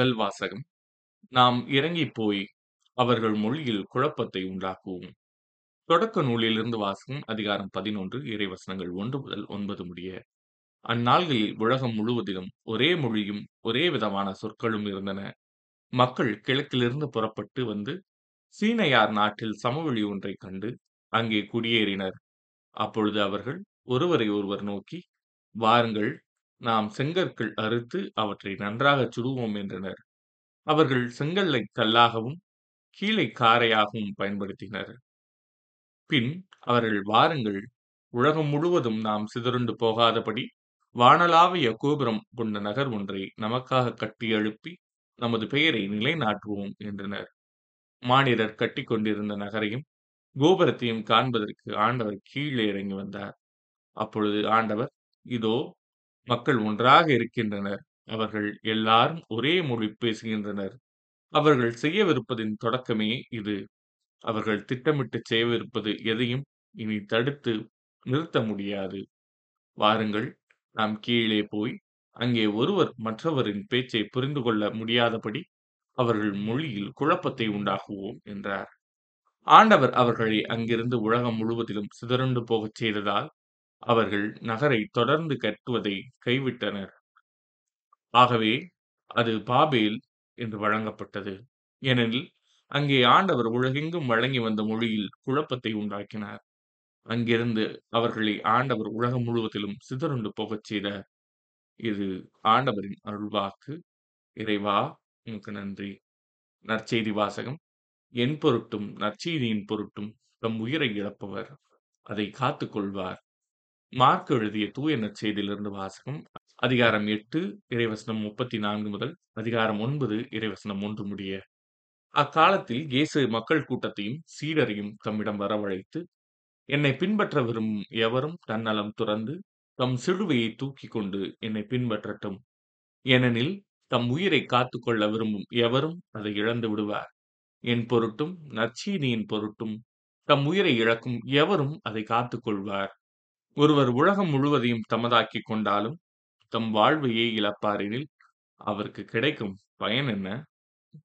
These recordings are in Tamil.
முதல் வாசகம் நாம் இறங்கிப் போய் அவர்கள் மொழியில் குழப்பத்தை உண்டாக்குவோம். தொடக்க நூலிலிருந்து வாசகம் அதிகாரம் பதினொன்று இறைவசனங்கள் ஒன்று முதல் ஒன்பது முடிய. அந்நாள்களில் உலகம் முழுவதிலும் ஒரே மொழியும் ஒரே விதமான சொற்களும் இருந்தன. மக்கள் கிழக்கிலிருந்து புறப்பட்டு வந்து சீனையார் நாட்டில் சமவெளி ஒன்றைக் கண்டு அங்கே குடியேறினர். அப்பொழுது அவர்கள் ஒருவரை ஒருவர் நோக்கி, வாருங்கள் நாம் செங்கற்கள் அறுத்து அவற்றை நன்றாகச் சுடுவோம் என்றனர். அவர்கள் செங்கல்லைக் கல்லாகவும் கீழே காரையாகவும் பயன்படுத்தினர். பின் அவர்கள் வாருங்கள் உலகம் முழுவதும் நாம் சிதறுண்டு போகாதபடி வானலாவிய கோபுரம் கொண்ட நகர் ஒன்றை நமக்காக கட்டி எழுப்பி நமது பெயரை நிலைநாட்டுவோம் என்றனர். மானிடர் கட்டி கொண்டிருந்த நகரையும் கோபுரத்தையும் காண்பதற்கு ஆண்டவர் கீழே இறங்கி வந்தார். அப்பொழுது ஆண்டவர், இதோ மக்கள் ஒன்றாக இருக்கின்றனர். அவர்கள் எல்லாரும் ஒரே மொழி பேசுகின்றனர். அவர்கள் செய்யவிருப்பதின் தொடக்கமே இது. அவர்கள் திட்டமிட்டுச் செய்யவிருப்பது எதையும் இனி தடுத்து நிறுத்த முடியாது. வாருங்கள் நாம் கீழே போய் அங்கே ஒருவர் மற்றவரின் பேச்சை புரிந்து கொள்ள முடியாதபடி அவர்கள் மொழியில் குழப்பத்தை உண்டாக்குவோம் என்றார். ஆண்டவர் அவர்களை அங்கிருந்து உலகம் முழுவதிலும் சிதறுண்டு போகச் செய்ததால் அவர்கள் நகரை தொடர்ந்து கட்டுவதை கைவிட்டனர். ஆகவே அது பாபேல் என்று வழங்கப்பட்டது. ஏனெனில் அங்கே ஆண்டவர் உலகெங்கும் வழங்கி வந்த மொழியில் குழப்பத்தை உண்டாக்கினார். அங்கிருந்து அவர்களை ஆண்டவர் உலகம் முழுவதிலும் சிதறுண்டு போகச் செய்தார். இது ஆண்டவரின் அருள்வாக்கு. இறைவா உமக்கு நன்றி. நற்செய்தி வாசகம் என் பொருட்டும் நற்செய்தியின் பொருட்டும் தம் உயிரை இழப்பவர் அதை காத்துக் கொள்வார். மார்க் எழுதிய தூய நற்செய்தியிலிருந்து வாசகம் அதிகாரம் எட்டு இறைவசனம் முப்பத்தி நான்கு முதல் அதிகாரம் ஒன்பது இறைவசனம் ஒன்று முடிய. அக்காலத்தில் இயேசு மக்கள் கூட்டத்தையும் சீடரையும் தம்மிடம் வரவழைத்து என்னை பின்பற்ற விரும்பும் எவரும் தன்னலம் துறந்து தம் சிலுவையை தூக்கி கொண்டு என்னை பின்பற்றட்டும். ஏனெனில் தம் உயிரை காத்துக் கொள்ள விரும்பும் எவரும் அதை இழந்து விடுவார். என் பொருட்டும் நற்சீனியின் பொருட்டும் தம் உயிரை இழக்கும் எவரும் அதை காத்துக்கொள்வார் ஒருவர் உலகம் முழுவதையும் தமதாக்கி கொண்டாலும் தம் வாழ்வையே இழப்பாரெனில் அவருக்கு கிடைக்கும் பயன் என்ன?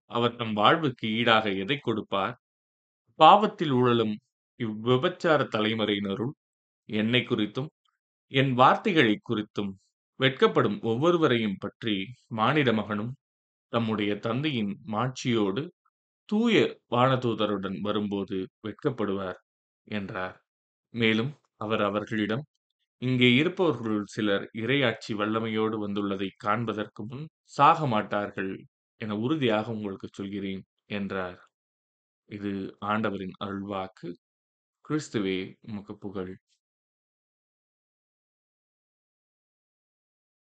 அவர் தம் வாழ்வுக்கு ஈடாக எதைக் கொடுப்பார்? பாவத்தில் உழலும் இவ்விபச்சார தலைமுறையினருள் என்னை குறித்தும் என் வார்த்தைகளை குறித்தும் வெட்கப்படும் ஒவ்வொருவரையும் பற்றி மானிட மகனும் தம்முடைய தந்தையின் மாட்சியோடு தூய வானதூதருடன் வரும்போது வெட்கப்படுவார் என்றார். மேலும் அவர் அவர்களிடம் இங்கே இருப்பவர்களுள் சிலர் இறையாட்சி வல்லமையோடு வந்துள்ளதைக் காண்பதற்கு முன் சாக மாட்டார்கள் என உறுதியாக உங்களுக்குச் சொல்கிறேன் என்றார். இது ஆண்டவரின் அருள்வாக்கு. கிறிஸ்துவே உமக்கு புகழ்.